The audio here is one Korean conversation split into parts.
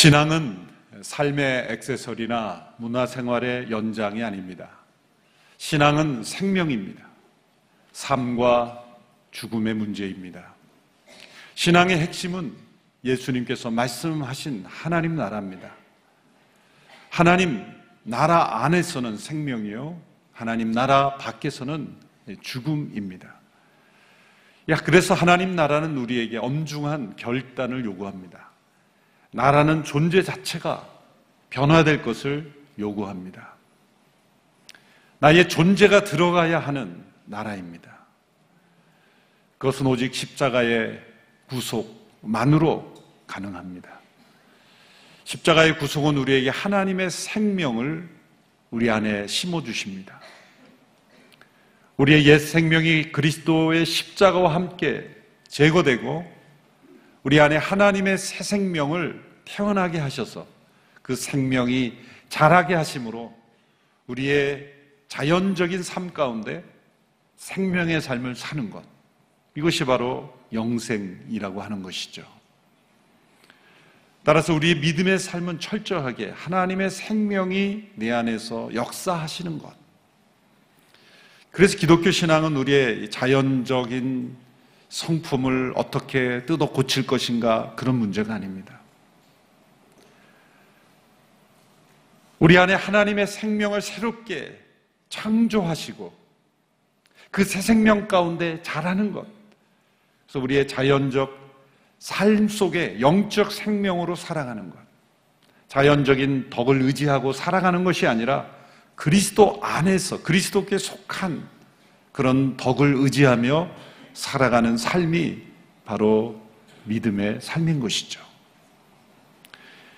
신앙은 삶의 액세서리나 문화생활의 연장이 아닙니다. 신앙은 생명입니다. 삶과 죽음의 문제입니다. 신앙의 핵심은 예수님께서 말씀하신 하나님 나라입니다. 하나님 나라 안에서는 생명이요. 하나님 나라 밖에서는 죽음입니다. 야, 그래서 하나님 나라는 우리에게 엄중한 결단을 요구합니다. 나라는 존재 자체가 변화될 것을 요구합니다. 나의 존재가 들어가야 하는 나라입니다. 그것은 오직 십자가의 구속만으로 가능합니다. 십자가의 구속은 우리에게 하나님의 생명을 우리 안에 심어주십니다. 우리의 옛 생명이 그리스도의 십자가와 함께 제거되고 우리 안에 하나님의 새 생명을 태어나게 하셔서 그 생명이 자라게 하심으로 우리의 자연적인 삶 가운데 생명의 삶을 사는 것. 이것이 바로 영생이라고 하는 것이죠. 따라서 우리의 믿음의 삶은 철저하게 하나님의 생명이 내 안에서 역사하시는 것. 그래서 기독교 신앙은 우리의 자연적인 성품을 어떻게 뜯어 고칠 것인가 그런 문제가 아닙니다. 우리 안에 하나님의 생명을 새롭게 창조하시고 그 새 생명 가운데 자라는 것. 그래서 우리의 자연적 삶 속에 영적 생명으로 살아가는 것. 자연적인 덕을 의지하고 살아가는 것이 아니라 그리스도 안에서 그리스도께 속한 그런 덕을 의지하며 살아가는 삶이 바로 믿음의 삶인 것이죠.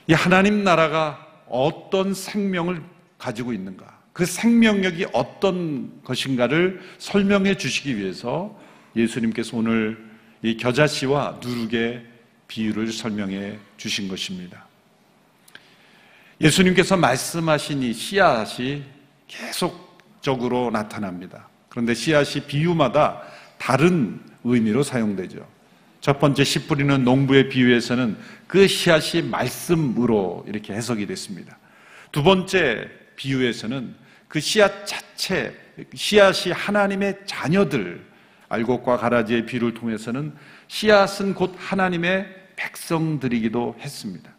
이 하나님 나라가 어떤 생명을 가지고 있는가, 그 생명력이 어떤 것인가를 설명해 주시기 위해서 예수님께서 오늘 이 겨자씨와 누룩의 비유를 설명해 주신 것입니다. 예수님께서 말씀하신 이 씨앗이 계속적으로 나타납니다. 그런데 씨앗이 비유마다 다른 의미로 사용되죠. 첫 번째 씨 뿌리는 농부의 비유에서는 그 씨앗이 말씀으로 이렇게 해석이 됐습니다. 두 번째 비유에서는 그 씨앗 자체, 씨앗이 하나님의 자녀들, 알곡과 가라지의 비유를 통해서는 씨앗은 곧 하나님의 백성들이기도 했습니다.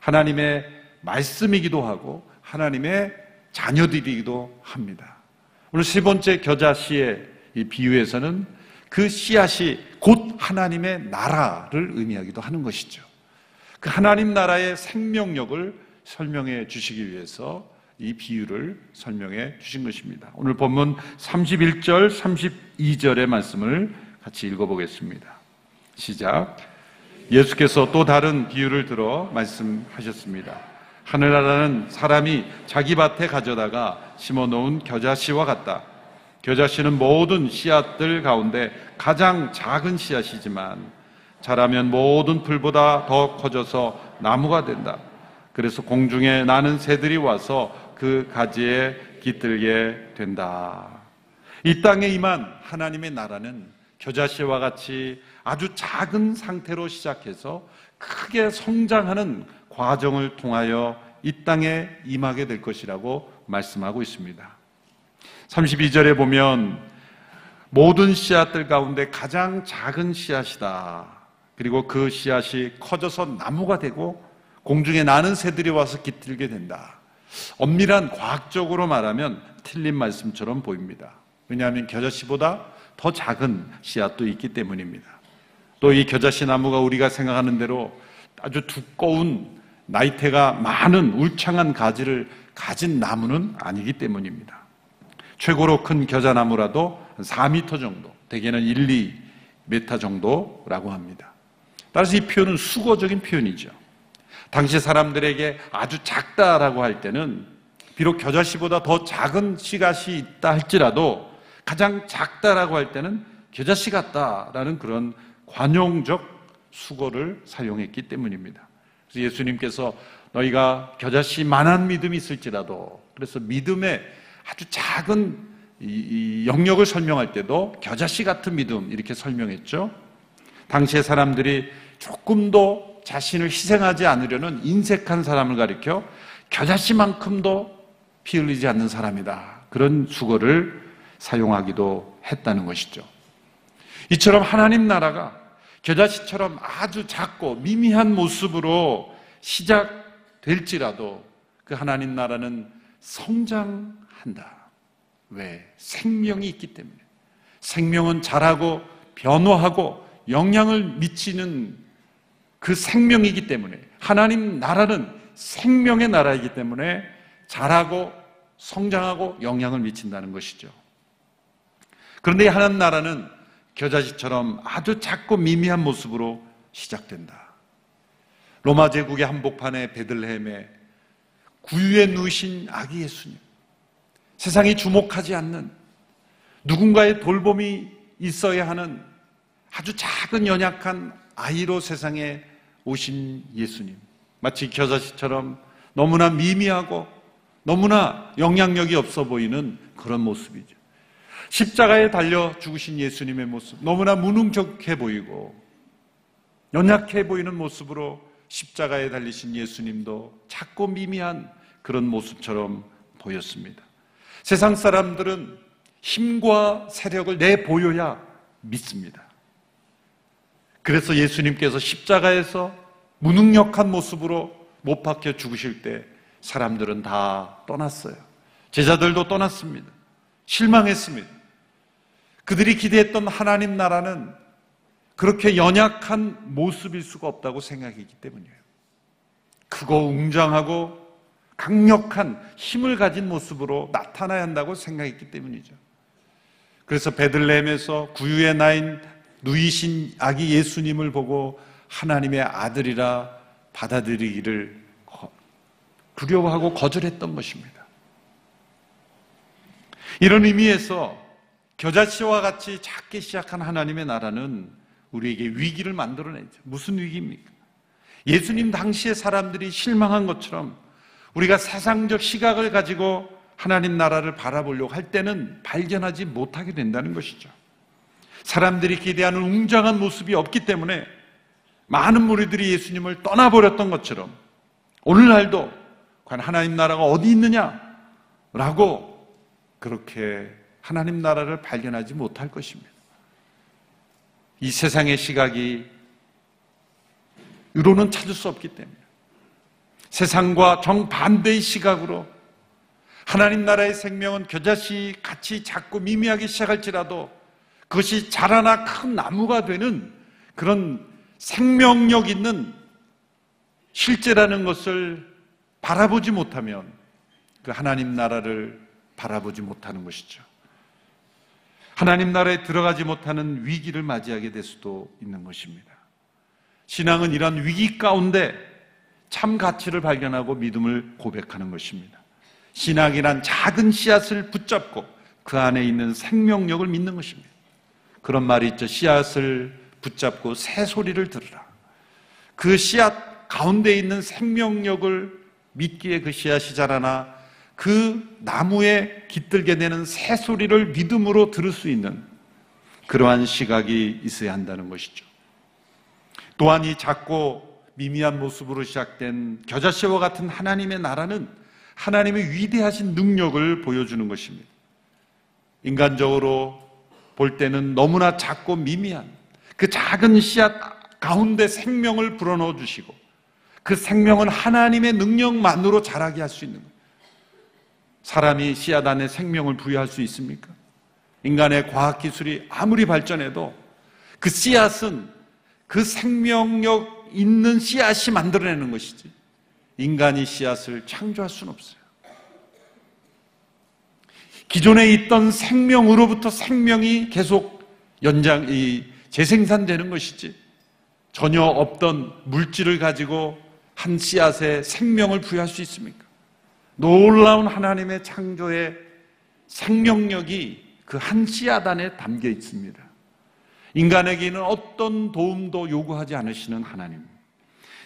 하나님의 말씀이기도 하고 하나님의 자녀들이기도 합니다. 오늘 세 번째 겨자씨의 이 비유에서는 그 씨앗이 곧 하나님의 나라를 의미하기도 하는 것이죠. 그 하나님 나라의 생명력을 설명해 주시기 위해서 이 비유를 설명해 주신 것입니다. 오늘 본문 31절, 32절의 말씀을 같이 읽어보겠습니다. 시작. 예수께서 또 다른 비유를 들어 말씀하셨습니다. 하늘나라는 사람이 자기 밭에 가져다가 심어 놓은 겨자씨와 같다. 겨자씨는 모든 씨앗들 가운데 가장 작은 씨앗이지만 자라면 모든 풀보다 더 커져서 나무가 된다. 그래서 공중에 나는 새들이 와서 그 가지에 깃들게 된다. 이 땅에 임한 하나님의 나라는 겨자씨와 같이 아주 작은 상태로 시작해서 크게 성장하는 과정을 통하여 이 땅에 임하게 될 것이라고 말씀하고 있습니다. 32절에 보면 모든 씨앗들 가운데 가장 작은 씨앗이다. 그리고 그 씨앗이 커져서 나무가 되고 공중에 나는 새들이 와서 깃들게 된다. 엄밀한 과학적으로 말하면 틀린 말씀처럼 보입니다. 왜냐하면 겨자씨보다 더 작은 씨앗도 있기 때문입니다. 또 이 겨자씨 나무가 우리가 생각하는 대로 아주 두꺼운 나이테가 많은 울창한 가지를 가진 나무는 아니기 때문입니다. 최고로 큰 겨자나무라도 4m 정도, 대개는 1, 2m 정도라고 합니다. 따라서 이 표현은 수거적인 표현이죠. 당시 사람들에게 아주 작다라고 할 때는 비록 겨자씨보다 더 작은 씨앗이 있다 할지라도 가장 작다라고 할 때는 겨자씨 같다라는 그런 관용적 수거를 사용했기 때문입니다. 그래서 예수님께서 너희가 겨자씨만한 믿음이 있을지라도 그래서 믿음의 아주 작은 이, 이 영역을 설명할 때도 겨자씨 같은 믿음 이렇게 설명했죠. 당시의 사람들이 조금도 자신을 희생하지 않으려는 인색한 사람을 가리켜 겨자씨만큼도 피 흘리지 않는 사람이다. 그런 수거를 사용하기도 했다는 것이죠. 이처럼 하나님 나라가 겨자씨처럼 아주 작고 미미한 모습으로 시작될지라도 그 하나님 나라는 성장한다. 왜? 생명이 있기 때문에. 생명은 자라고 변화하고 영향을 미치는 그 생명이기 때문에 하나님 나라는 생명의 나라이기 때문에 자라고 성장하고 영향을 미친다는 것이죠. 그런데 하나님 나라는 겨자씨처럼 아주 작고 미미한 모습으로 시작된다. 로마 제국의 한복판에 베들레헴에 구유에 누우신 아기 예수님. 세상이 주목하지 않는 누군가의 돌봄이 있어야 하는 아주 작은 연약한 아이로 세상에 오신 예수님. 마치 겨자씨처럼 너무나 미미하고 너무나 영향력이 없어 보이는 그런 모습이죠. 십자가에 달려 죽으신 예수님의 모습. 너무나 무능적해 보이고 연약해 보이는 모습으로 십자가에 달리신 예수님도 작고 미미한 그런 모습처럼 보였습니다. 세상 사람들은 힘과 세력을 내보여야 믿습니다. 그래서 예수님께서 십자가에서 무능력한 모습으로 못 박혀 죽으실 때 사람들은 다 떠났어요. 제자들도 떠났습니다. 실망했습니다. 그들이 기대했던 하나님 나라는 그렇게 연약한 모습일 수가 없다고 생각했기 때문이에요. 크고 웅장하고 강력한 힘을 가진 모습으로 나타나야 한다고 생각했기 때문이죠. 그래서 베들레헴에서 구유의 나인 누이신 아기 예수님을 보고 하나님의 아들이라 받아들이기를 두려워하고 거절했던 것입니다. 이런 의미에서 겨자씨와 같이 작게 시작한 하나님의 나라는 우리에게 위기를 만들어내죠. 무슨 위기입니까? 예수님 당시의 사람들이 실망한 것처럼 우리가 세상적 시각을 가지고 하나님 나라를 바라보려고 할 때는 발견하지 못하게 된다는 것이죠. 사람들이 기대하는 웅장한 모습이 없기 때문에 많은 무리들이 예수님을 떠나버렸던 것처럼 오늘날도 과연 하나님 나라가 어디 있느냐? 라고 그렇게 하나님 나라를 발견하지 못할 것입니다. 이 세상의 시각이 으로는 찾을 수 없기 때문에 세상과 정반대의 시각으로 하나님 나라의 생명은 겨자씨 같이 작고 미미하게 시작할지라도 그것이 자라나 큰 나무가 되는 그런 생명력 있는 실제라는 것을 바라보지 못하면 그 하나님 나라를 바라보지 못하는 것이죠. 하나님 나라에 들어가지 못하는 위기를 맞이하게 될 수도 있는 것입니다. 신앙은 이런 위기 가운데 참 가치를 발견하고 믿음을 고백하는 것입니다. 신앙이란 작은 씨앗을 붙잡고 그 안에 있는 생명력을 믿는 것입니다. 그런 말이 있죠. 씨앗을 붙잡고 새 소리를 들으라. 그 씨앗 가운데 있는 생명력을 믿기에 그 씨앗이 자라나 그 나무에 깃들게 되는 새 소리를 믿음으로 들을 수 있는 그러한 시각이 있어야 한다는 것이죠. 또한 이 작고 미미한 모습으로 시작된 겨자씨와 같은 하나님의 나라는 하나님의 위대하신 능력을 보여주는 것입니다. 인간적으로 볼 때는 너무나 작고 미미한 그 작은 씨앗 가운데 생명을 불어넣어 주시고 그 생명은 하나님의 능력만으로 자라게 할 수 있는. 사람이 씨앗 안에 생명을 부여할 수 있습니까? 인간의 과학기술이 아무리 발전해도 그 씨앗은 그 생명력 있는 씨앗이 만들어내는 것이지 인간이 씨앗을 창조할 수는 없어요. 기존에 있던 생명으로부터 생명이 계속 연장, 이, 재생산되는 것이지 전혀 없던 물질을 가지고 한 씨앗에 생명을 부여할 수 있습니까? 놀라운 하나님의 창조의 생명력이 그 한 씨앗 안에 담겨 있습니다. 인간에게는 어떤 도움도 요구하지 않으시는 하나님.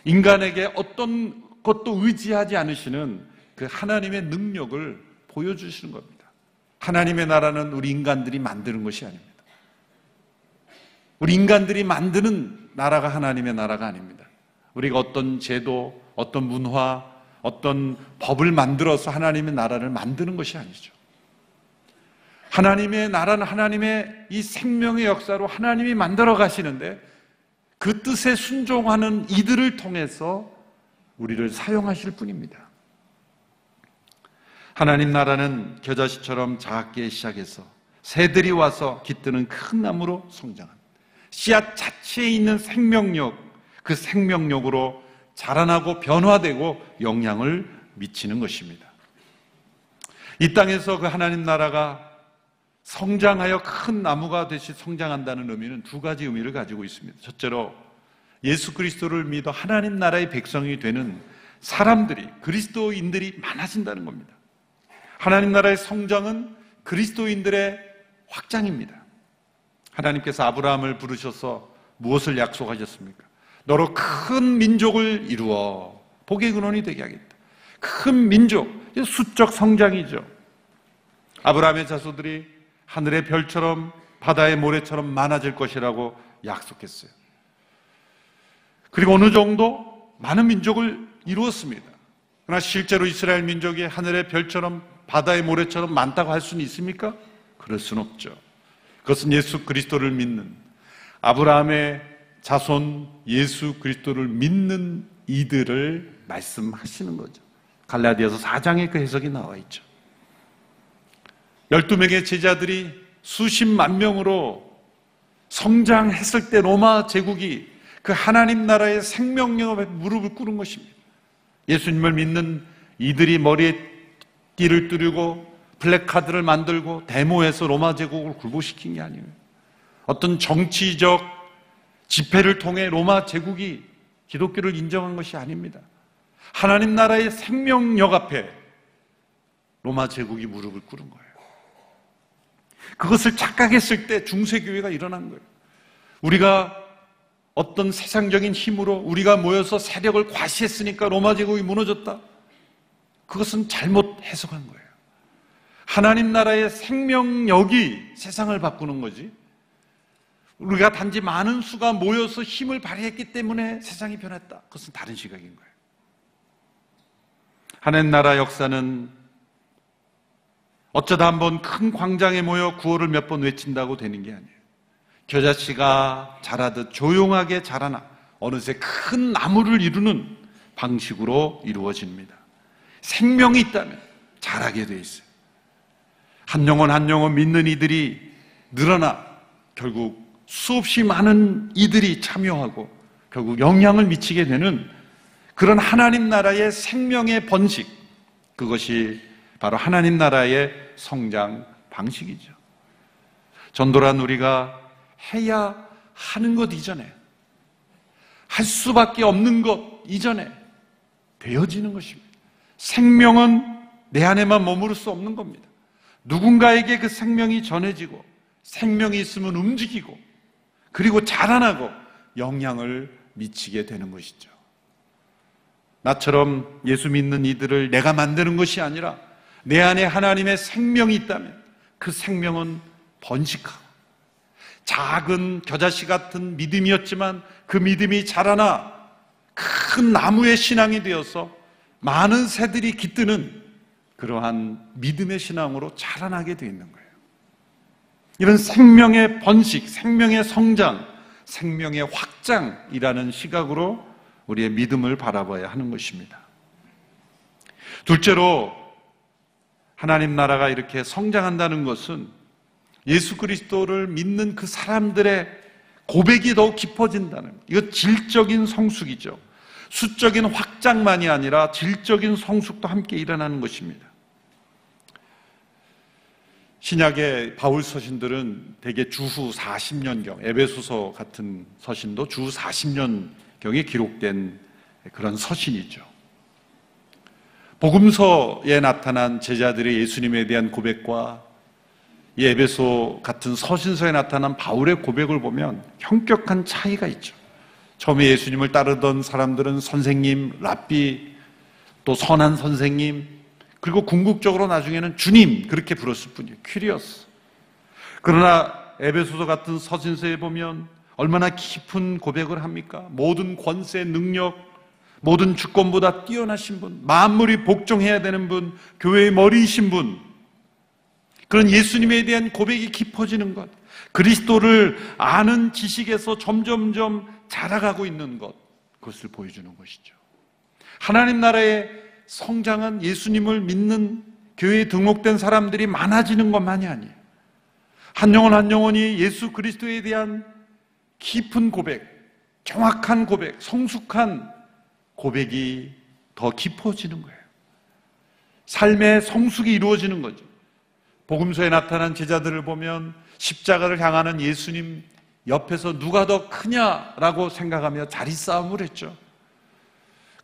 인간에게 어떤 것도 의지하지 않으시는 그 하나님의 능력을 보여주시는 겁니다. 하나님의 나라는 우리 인간들이 만드는 것이 아닙니다. 우리 인간들이 만드는 나라가 하나님의 나라가 아닙니다. 우리가 어떤 제도, 어떤 문화, 어떤 법을 만들어서 하나님의 나라를 만드는 것이 아니죠. 하나님의 나라는 하나님의 이 생명의 역사로 하나님이 만들어 가시는데 그 뜻에 순종하는 이들을 통해서 우리를 사용하실 뿐입니다. 하나님 나라는 겨자씨처럼 작게 시작해서 새들이 와서 깃드는 큰 나무로 성장한 씨앗 자체에 있는 생명력, 그 생명력으로 자라나고 변화되고 영향을 미치는 것입니다. 이 땅에서 그 하나님 나라가 성장하여 큰 나무가 되시 성장한다는 의미는 두 가지 의미를 가지고 있습니다. 첫째로 예수 그리스도를 믿어 하나님 나라의 백성이 되는 사람들이 그리스도인들이 많아진다는 겁니다. 하나님 나라의 성장은 그리스도인들의 확장입니다. 하나님께서 아브라함을 부르셔서 무엇을 약속하셨습니까? 너로 큰 민족을 이루어 복의 근원이 되게 하겠다. 큰 민족, 수적 성장이죠. 아브라함의 자손들이 하늘의 별처럼 바다의 모래처럼 많아질 것이라고 약속했어요. 그리고 어느 정도 많은 민족을 이루었습니다. 그러나 실제로 이스라엘 민족이 하늘의 별처럼 바다의 모래처럼 많다고 할 수는 있습니까? 그럴 수는 없죠. 그것은 예수 그리스도를 믿는 아브라함의 자손 예수 그리스도를 믿는 이들을 말씀하시는 거죠. 갈라디아서 4장에 그 해석이 나와 있죠. 12명의 제자들이 수십만 명으로 성장했을 때 로마 제국이 그 하나님 나라의 생명력 앞에 무릎을 꿇은 것입니다. 예수님을 믿는 이들이 머리에 띠를 뚫고 플래카드를 만들고 데모해서 로마 제국을 굴복시킨 게 아니에요. 어떤 정치적 집회를 통해 로마 제국이 기독교를 인정한 것이 아닙니다. 하나님 나라의 생명력 앞에 로마 제국이 무릎을 꿇은 거예요. 그것을 착각했을 때 중세교회가 일어난 거예요. 우리가 어떤 세상적인 힘으로 우리가 모여서 세력을 과시했으니까 로마 제국이 무너졌다. 그것은 잘못 해석한 거예요. 하나님 나라의 생명력이 세상을 바꾸는 거지. 우리가 단지 많은 수가 모여서 힘을 발휘했기 때문에 세상이 변했다. 그것은 다른 시각인 거예요. 하나님 나라 역사는 어쩌다 한번 큰 광장에 모여 구호를 몇 번 외친다고 되는 게 아니에요. 겨자씨가 자라듯 조용하게 자라나 어느새 큰 나무를 이루는 방식으로 이루어집니다. 생명이 있다면 자라게 돼 있어요. 한 영혼 한 영혼 믿는 이들이 늘어나 결국 수없이 많은 이들이 참여하고 결국 영향을 미치게 되는 그런 하나님 나라의 생명의 번식 그것이 바로 하나님 나라의 성장 방식이죠. 전도란 우리가 해야 하는 것 이전에 할 수밖에 없는 것 이전에 되어지는 것입니다. 생명은 내 안에만 머무를 수 없는 겁니다. 누군가에게 그 생명이 전해지고 생명이 있으면 움직이고 그리고 자라나고 영향을 미치게 되는 것이죠. 나처럼 예수 믿는 이들을 내가 만드는 것이 아니라 내 안에 하나님의 생명이 있다면 그 생명은 번식하고 작은 겨자씨 같은 믿음이었지만 그 믿음이 자라나 큰 나무의 신앙이 되어서 많은 새들이 깃드는 그러한 믿음의 신앙으로 자라나게 되어 있는 거예요. 이런 생명의 번식, 생명의 성장, 생명의 확장이라는 시각으로 우리의 믿음을 바라봐야 하는 것입니다. 둘째로 하나님 나라가 이렇게 성장한다는 것은 예수 그리스도를 믿는 그 사람들의 고백이 더욱 깊어진다는 이거 질적인 성숙이죠. 수적인 확장만이 아니라 질적인 성숙도 함께 일어나는 것입니다. 신약의 바울 서신들은 대개 주후 40년경, 에베소서 같은 서신도 주 40년경에 기록된 그런 서신이죠. 복음서에 나타난 제자들의 예수님에 대한 고백과 이 에베소 같은 서신서에 나타난 바울의 고백을 보면 현격한 차이가 있죠. 처음에 예수님을 따르던 사람들은 선생님, 랍비, 또 선한 선생님, 그리고 궁극적으로 나중에는 주님 그렇게 불렀을 뿐이에요. 퀴리어스. 그러나 에베소서 같은 서신서에 보면 얼마나 깊은 고백을 합니까? 모든 권세, 능력, 모든 주권보다 뛰어나신 분, 만물이 복종해야 되는 분, 교회의 머리이신 분, 그런 예수님에 대한 고백이 깊어지는 것, 그리스도를 아는 지식에서 점점점 자라가고 있는 것, 그것을 보여주는 것이죠. 하나님 나라의 성장은 예수님을 믿는 교회에 등록된 사람들이 많아지는 것만이 아니에요. 한 영혼 한 영혼이 예수 그리스도에 대한 깊은 고백, 정확한 고백, 성숙한 고백이 더 깊어지는 거예요. 삶의 성숙이 이루어지는 거죠. 복음서에 나타난 제자들을 보면 십자가를 향하는 예수님 옆에서 누가 더 크냐라고 생각하며 자리 싸움을 했죠.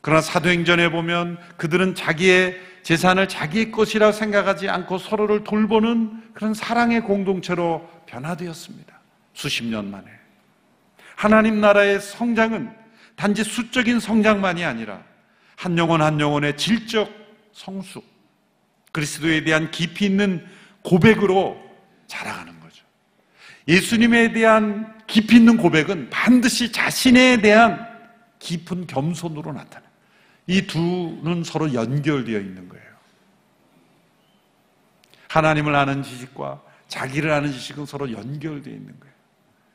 그러나 사도행전에 보면 그들은 자기의 재산을 자기의 것이라 생각하지 않고 서로를 돌보는 그런 사랑의 공동체로 변화되었습니다. 수십 년 만에. 하나님 나라의 성장은 단지 수적인 성장만이 아니라 한 영혼 한 영혼의 질적 성숙, 그리스도에 대한 깊이 있는 고백으로 자라가는 거죠. 예수님에 대한 깊이 있는 고백은 반드시 자신에 대한 깊은 겸손으로 나타나요. 이 두는 서로 연결되어 있는 거예요. 하나님을 아는 지식과 자기를 아는 지식은 서로 연결되어 있는 거예요.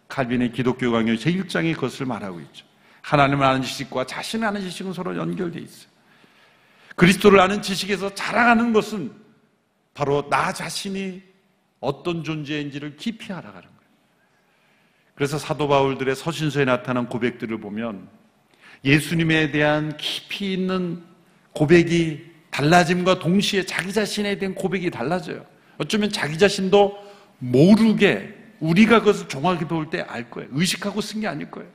칼빈의 기독교 강요 제1장이 그것을 말하고 있죠. 하나님을 아는 지식과 자신을 아는 지식은 서로 연결되어 있어요. 그리스도를 아는 지식에서 자라가는 것은 바로 나 자신이 어떤 존재인지를 깊이 알아가는 거예요. 그래서 사도 바울들의 서신서에 나타난 고백들을 보면 예수님에 대한 깊이 있는 고백이 달라짐과 동시에 자기 자신에 대한 고백이 달라져요. 어쩌면 자기 자신도 모르게 우리가 그것을 정확히 배울 때 알 거예요. 의식하고 쓴 게 아닐 거예요.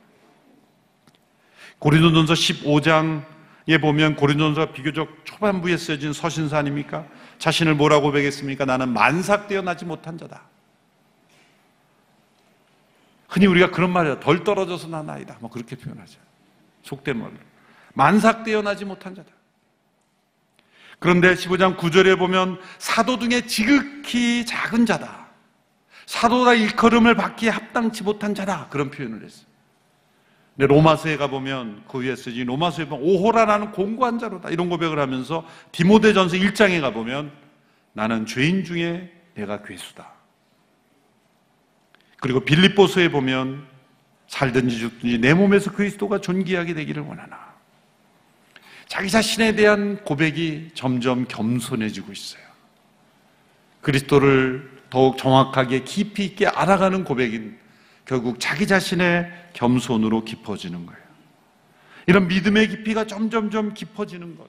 고린도전서 15장에 보면 고린도전서 비교적 초반부에 쓰여진 서신서 아닙니까? 자신을 뭐라고 고백했습니까? 나는 만삭되어 나지 못한 자다. 흔히 우리가 그런 말이야. 덜 떨어져서 난 아이다. 뭐 그렇게 표현하죠. 속된 말로. 만삭되어 나지 못한 자다. 그런데 15장 9절에 보면 사도 중에 지극히 작은 자다. 사도가 일컬음을 받기에 합당치 못한 자다. 그런 표현을 했어요. 근데 로마서에 가보면 그 위에 쓰지 로마서에 보면 오호라라는 공고한 자로다. 이런 고백을 하면서 디모데전서 1장에 가보면 나는 죄인 중에 내가 괴수다. 그리고 빌립보서에 보면 살든지 죽든지 내 몸에서 그리스도가 존귀하게 되기를 원하나. 자기 자신에 대한 고백이 점점 겸손해지고 있어요. 그리스도를 더욱 정확하게 깊이 있게 알아가는 고백인 결국 자기 자신의 겸손으로 깊어지는 거예요. 이런 믿음의 깊이가 점점점 깊어지는 것.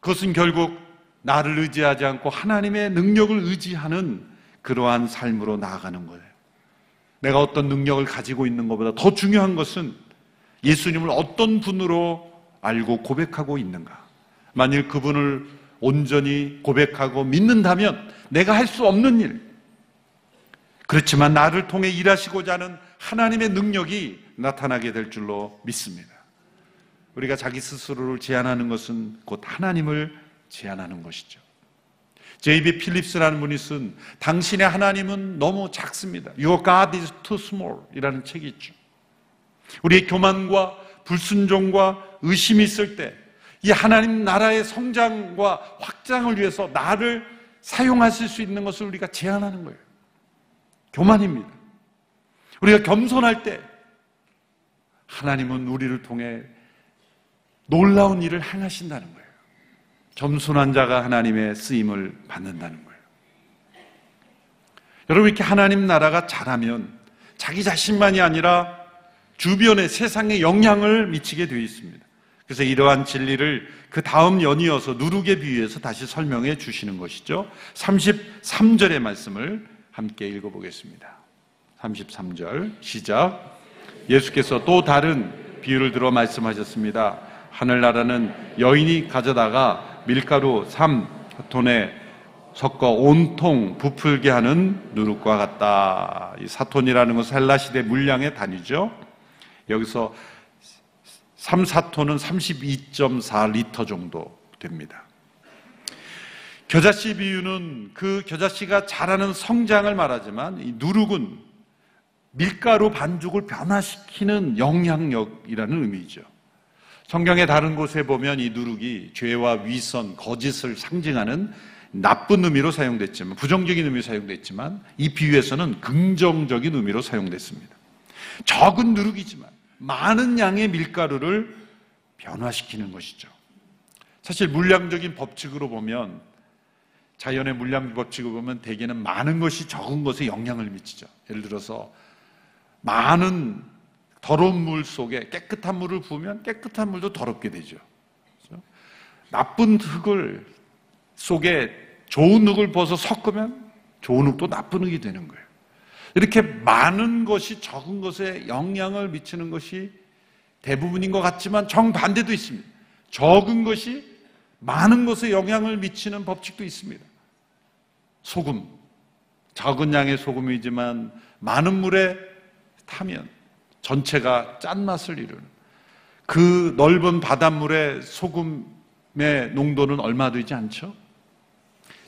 그것은 결국 나를 의지하지 않고 하나님의 능력을 의지하는 그러한 삶으로 나아가는 거예요. 내가 어떤 능력을 가지고 있는 것보다 더 중요한 것은 예수님을 어떤 분으로 알고 고백하고 있는가. 만일 그분을 온전히 고백하고 믿는다면 내가 할 수 없는 일. 그렇지만 나를 통해 일하시고자 하는 하나님의 능력이 나타나게 될 줄로 믿습니다. 우리가 자기 스스로를 제한하는 것은 곧 하나님을 제한하는 것이죠. 제이비 필립스라는 분이 쓴 당신의 하나님은 너무 작습니다. Your God is too small 이라는 책이 있죠. 우리의 교만과 불순종과 의심이 있을 때 이 하나님 나라의 성장과 확장을 위해서 나를 사용하실 수 있는 것을 우리가 제한하는 거예요. 교만입니다. 우리가 겸손할 때 하나님은 우리를 통해 놀라운 일을 행하신다는 거예요. 겸손한 자가 하나님의 쓰임을 받는다는 거예요. 여러분 이렇게 하나님 나라가 자라면 자기 자신만이 아니라 주변의 세상에 영향을 미치게 되어 있습니다. 그래서 이러한 진리를 그 다음 연이어서 누룩에 비유해서 다시 설명해 주시는 것이죠. 33절의 말씀을 함께 읽어보겠습니다. 33절 시작. 예수께서 또 다른 비유를 들어 말씀하셨습니다. 하늘나라는 여인이 가져다가 밀가루 3톤에 섞어 온통 부풀게 하는 누룩과 같다. 이 사톤이라는 것은 헬라 시대 물량의 단위죠. 여기서 3, 4톤은 32.4리터 정도 됩니다. 겨자씨 비유는 그 겨자씨가 자라는 성장을 말하지만 이 누룩은 밀가루 반죽을 변화시키는 영향력이라는 의미죠. 성경의 다른 곳에 보면 이 누룩이 죄와 위선, 거짓을 상징하는 나쁜 의미로 사용됐지만 부정적인 의미로 사용됐지만 이 비유에서는 긍정적인 의미로 사용됐습니다. 적은 누룩이지만 많은 양의 밀가루를 변화시키는 것이죠. 사실 물량적인 법칙으로 보면 자연의 물량 법칙을 보면 대개는 많은 것이 적은 것에 영향을 미치죠. 예를 들어서 많은 더러운 물 속에 깨끗한 물을 부으면 깨끗한 물도 더럽게 되죠. 그렇죠? 나쁜 흙을 속에 좋은 흙을 벗어 섞으면 좋은 흙도 나쁜 흙이 되는 거예요. 이렇게 많은 것이 적은 것에 영향을 미치는 것이 대부분인 것 같지만 정반대도 있습니다. 적은 것이 많은 것에 영향을 미치는 법칙도 있습니다. 소금. 적은 양의 소금이지만 많은 물에 타면 전체가 짠맛을 이루는 그 넓은 바닷물에 소금의 농도는 얼마 되지 않죠?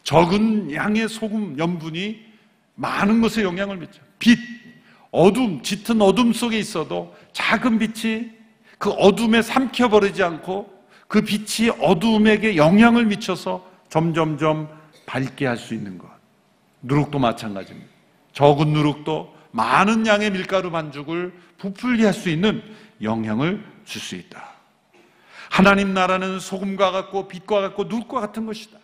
적은 양의 소금 염분이 많은 것에 영향을 미쳐. 빛, 어둠, 짙은 어둠 속에 있어도 작은 빛이 그 어둠에 삼켜버리지 않고 그 빛이 어둠에게 영향을 미쳐서 점점점 밝게 할 수 있는 것. 누룩도 마찬가지입니다. 적은 누룩도 많은 양의 밀가루 반죽을 부풀게 할 수 있는 영향을 줄 수 있다. 하나님 나라는 소금과 같고 빛과 같고 누룩과 같은 것이다.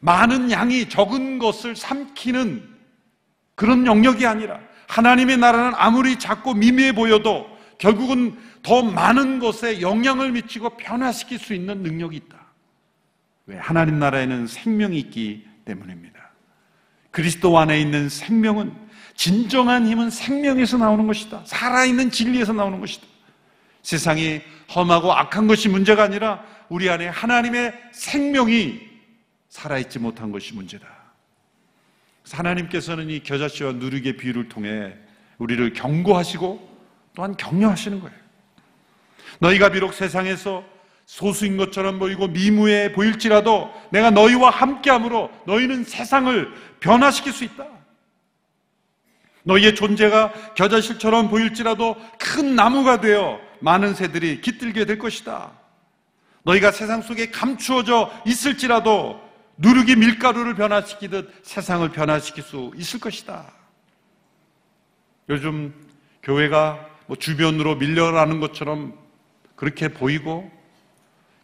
많은 양이 적은 것을 삼키는 그런 영역이 아니라 하나님의 나라는 아무리 작고 미미해 보여도 결국은 더 많은 것에 영향을 미치고 변화시킬 수 있는 능력이 있다. 왜? 하나님 나라에는 생명이 있기 때문입니다. 그리스도 안에 있는 생명은 진정한 힘은 생명에서 나오는 것이다. 살아있는 진리에서 나오는 것이다. 세상이 험하고 악한 것이 문제가 아니라 우리 안에 하나님의 생명이 살아있지 못한 것이 문제다. 하나님께서는 이 겨자씨와 누룩의 비유를 통해 우리를 경고하시고 또한 격려하시는 거예요. 너희가 비록 세상에서 소수인 것처럼 보이고 미무해 보일지라도 내가 너희와 함께함으로 너희는 세상을 변화시킬 수 있다. 너희의 존재가 겨자실처럼 보일지라도 큰 나무가 되어 많은 새들이 깃들게 될 것이다. 너희가 세상 속에 감추어져 있을지라도 누룩이 밀가루를 변화시키듯 세상을 변화시킬 수 있을 것이다. 요즘 교회가 뭐 주변으로 밀려나는 것처럼 그렇게 보이고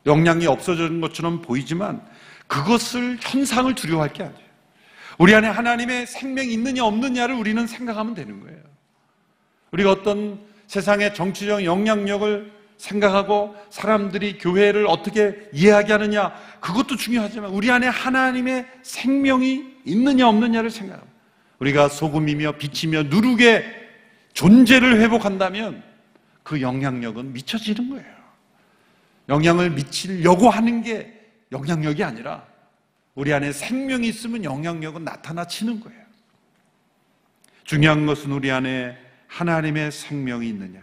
영향이 없어지는 것처럼 보이지만 그것을 현상을 두려워할 게 아니에요. 우리 안에 하나님의 생명이 있느냐 없느냐를 우리는 생각하면 되는 거예요. 우리가 어떤 세상의 정치적 영향력을 생각하고 사람들이 교회를 어떻게 이해하게 하느냐 그것도 중요하지만 우리 안에 하나님의 생명이 있느냐 없느냐를 생각합니다. 우리가 소금이며 빛이며 누룩의 존재를 회복한다면 그 영향력은 미쳐지는 거예요. 영향을 미치려고 하는 게 영향력이 아니라 우리 안에 생명이 있으면 영향력은 나타나치는 거예요. 중요한 것은 우리 안에 하나님의 생명이 있느냐.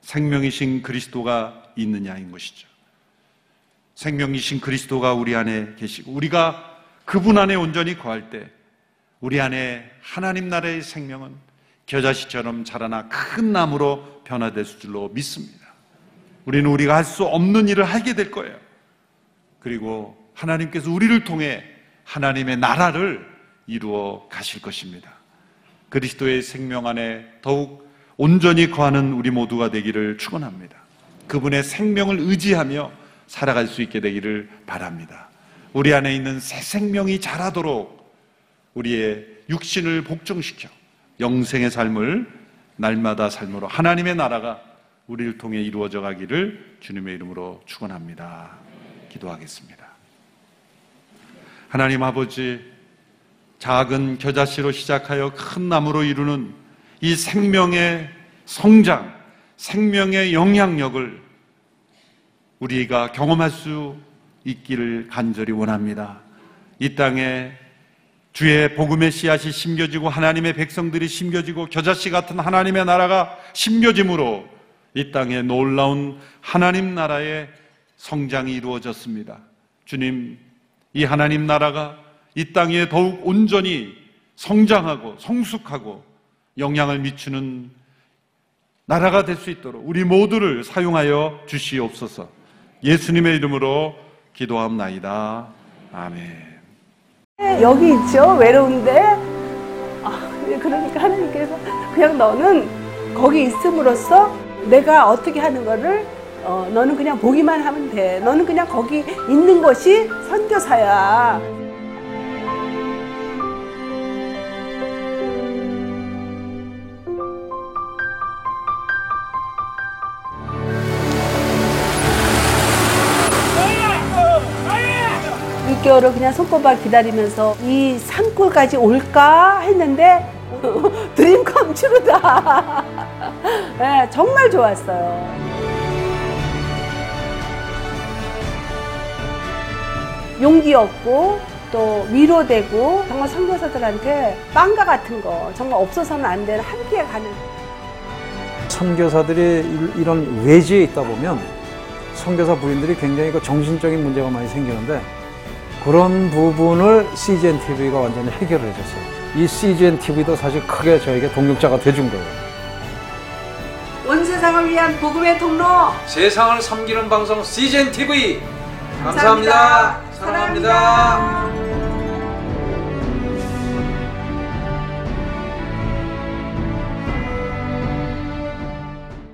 생명이신 그리스도가 있느냐인 것이죠. 생명이신 그리스도가 우리 안에 계시고 우리가 그분 안에 온전히 거할 때 우리 안에 하나님 나라의 생명은 겨자씨처럼 자라나 큰 나무로 변화될 줄로 믿습니다. 우리는 우리가 할 수 없는 일을 하게 될 거예요. 그리고 하나님께서 우리를 통해 하나님의 나라를 이루어 가실 것입니다. 그리스도의 생명 안에 더욱 온전히 거하는 우리 모두가 되기를 축원합니다. 그분의 생명을 의지하며 살아갈 수 있게 되기를 바랍니다. 우리 안에 있는 새 생명이 자라도록 우리의 육신을 복종시켜 영생의 삶을 날마다 삶으로 하나님의 나라가 우리를 통해 이루어져 가기를 주님의 이름으로 축원합니다. 기도하겠습니다. 하나님 아버지 작은 겨자씨로 시작하여 큰 나무로 이루는 이 생명의 성장, 생명의 영향력을 우리가 경험할 수 있기를 간절히 원합니다. 이 땅에 주의 복음의 씨앗이 심겨지고 하나님의 백성들이 심겨지고 겨자씨 같은 하나님의 나라가 심겨짐으로 이 땅에 놀라운 하나님 나라의 성장이 이루어졌습니다. 주님, 이 하나님 나라가 이 땅에 더욱 온전히 성장하고 성숙하고 영향을 미치는 나라가 될 수 있도록 우리 모두를 사용하여 주시옵소서. 예수님의 이름으로 기도합나이다. 아멘. 여기 있죠 외로운데 아, 그러니까 하나님께서 그냥 너는 거기 있음으로써 내가 어떻게 하는 거를 어, 너는 그냥 보기만 하면 돼 너는 그냥 거기 있는 것이 선교사야 육개월을 그냥 손꼽아 기다리면서 이 산골까지 올까 했는데 드림 컴츄르다. 네, 정말 좋았어요. 용기였고 또 위로되고 정말 선교사들한테 빵과 같은 거 정말 없어서는 안 되는 함께 가는. 선교사들이 일- 이런 외지에 있다 보면 선교사 부인들이 굉장히 그 정신적인 문제가 많이 생기는데 그런 부분을 CGN TV가 완전히 해결을 해줬어요. 이 CGN TV도 사실 크게 저에게 동력자가 돼준 거예요. 온 세상을 위한 복음의 통로! 세상을 섬기는 방송 CGN TV 감사 합니다. 사랑합니다.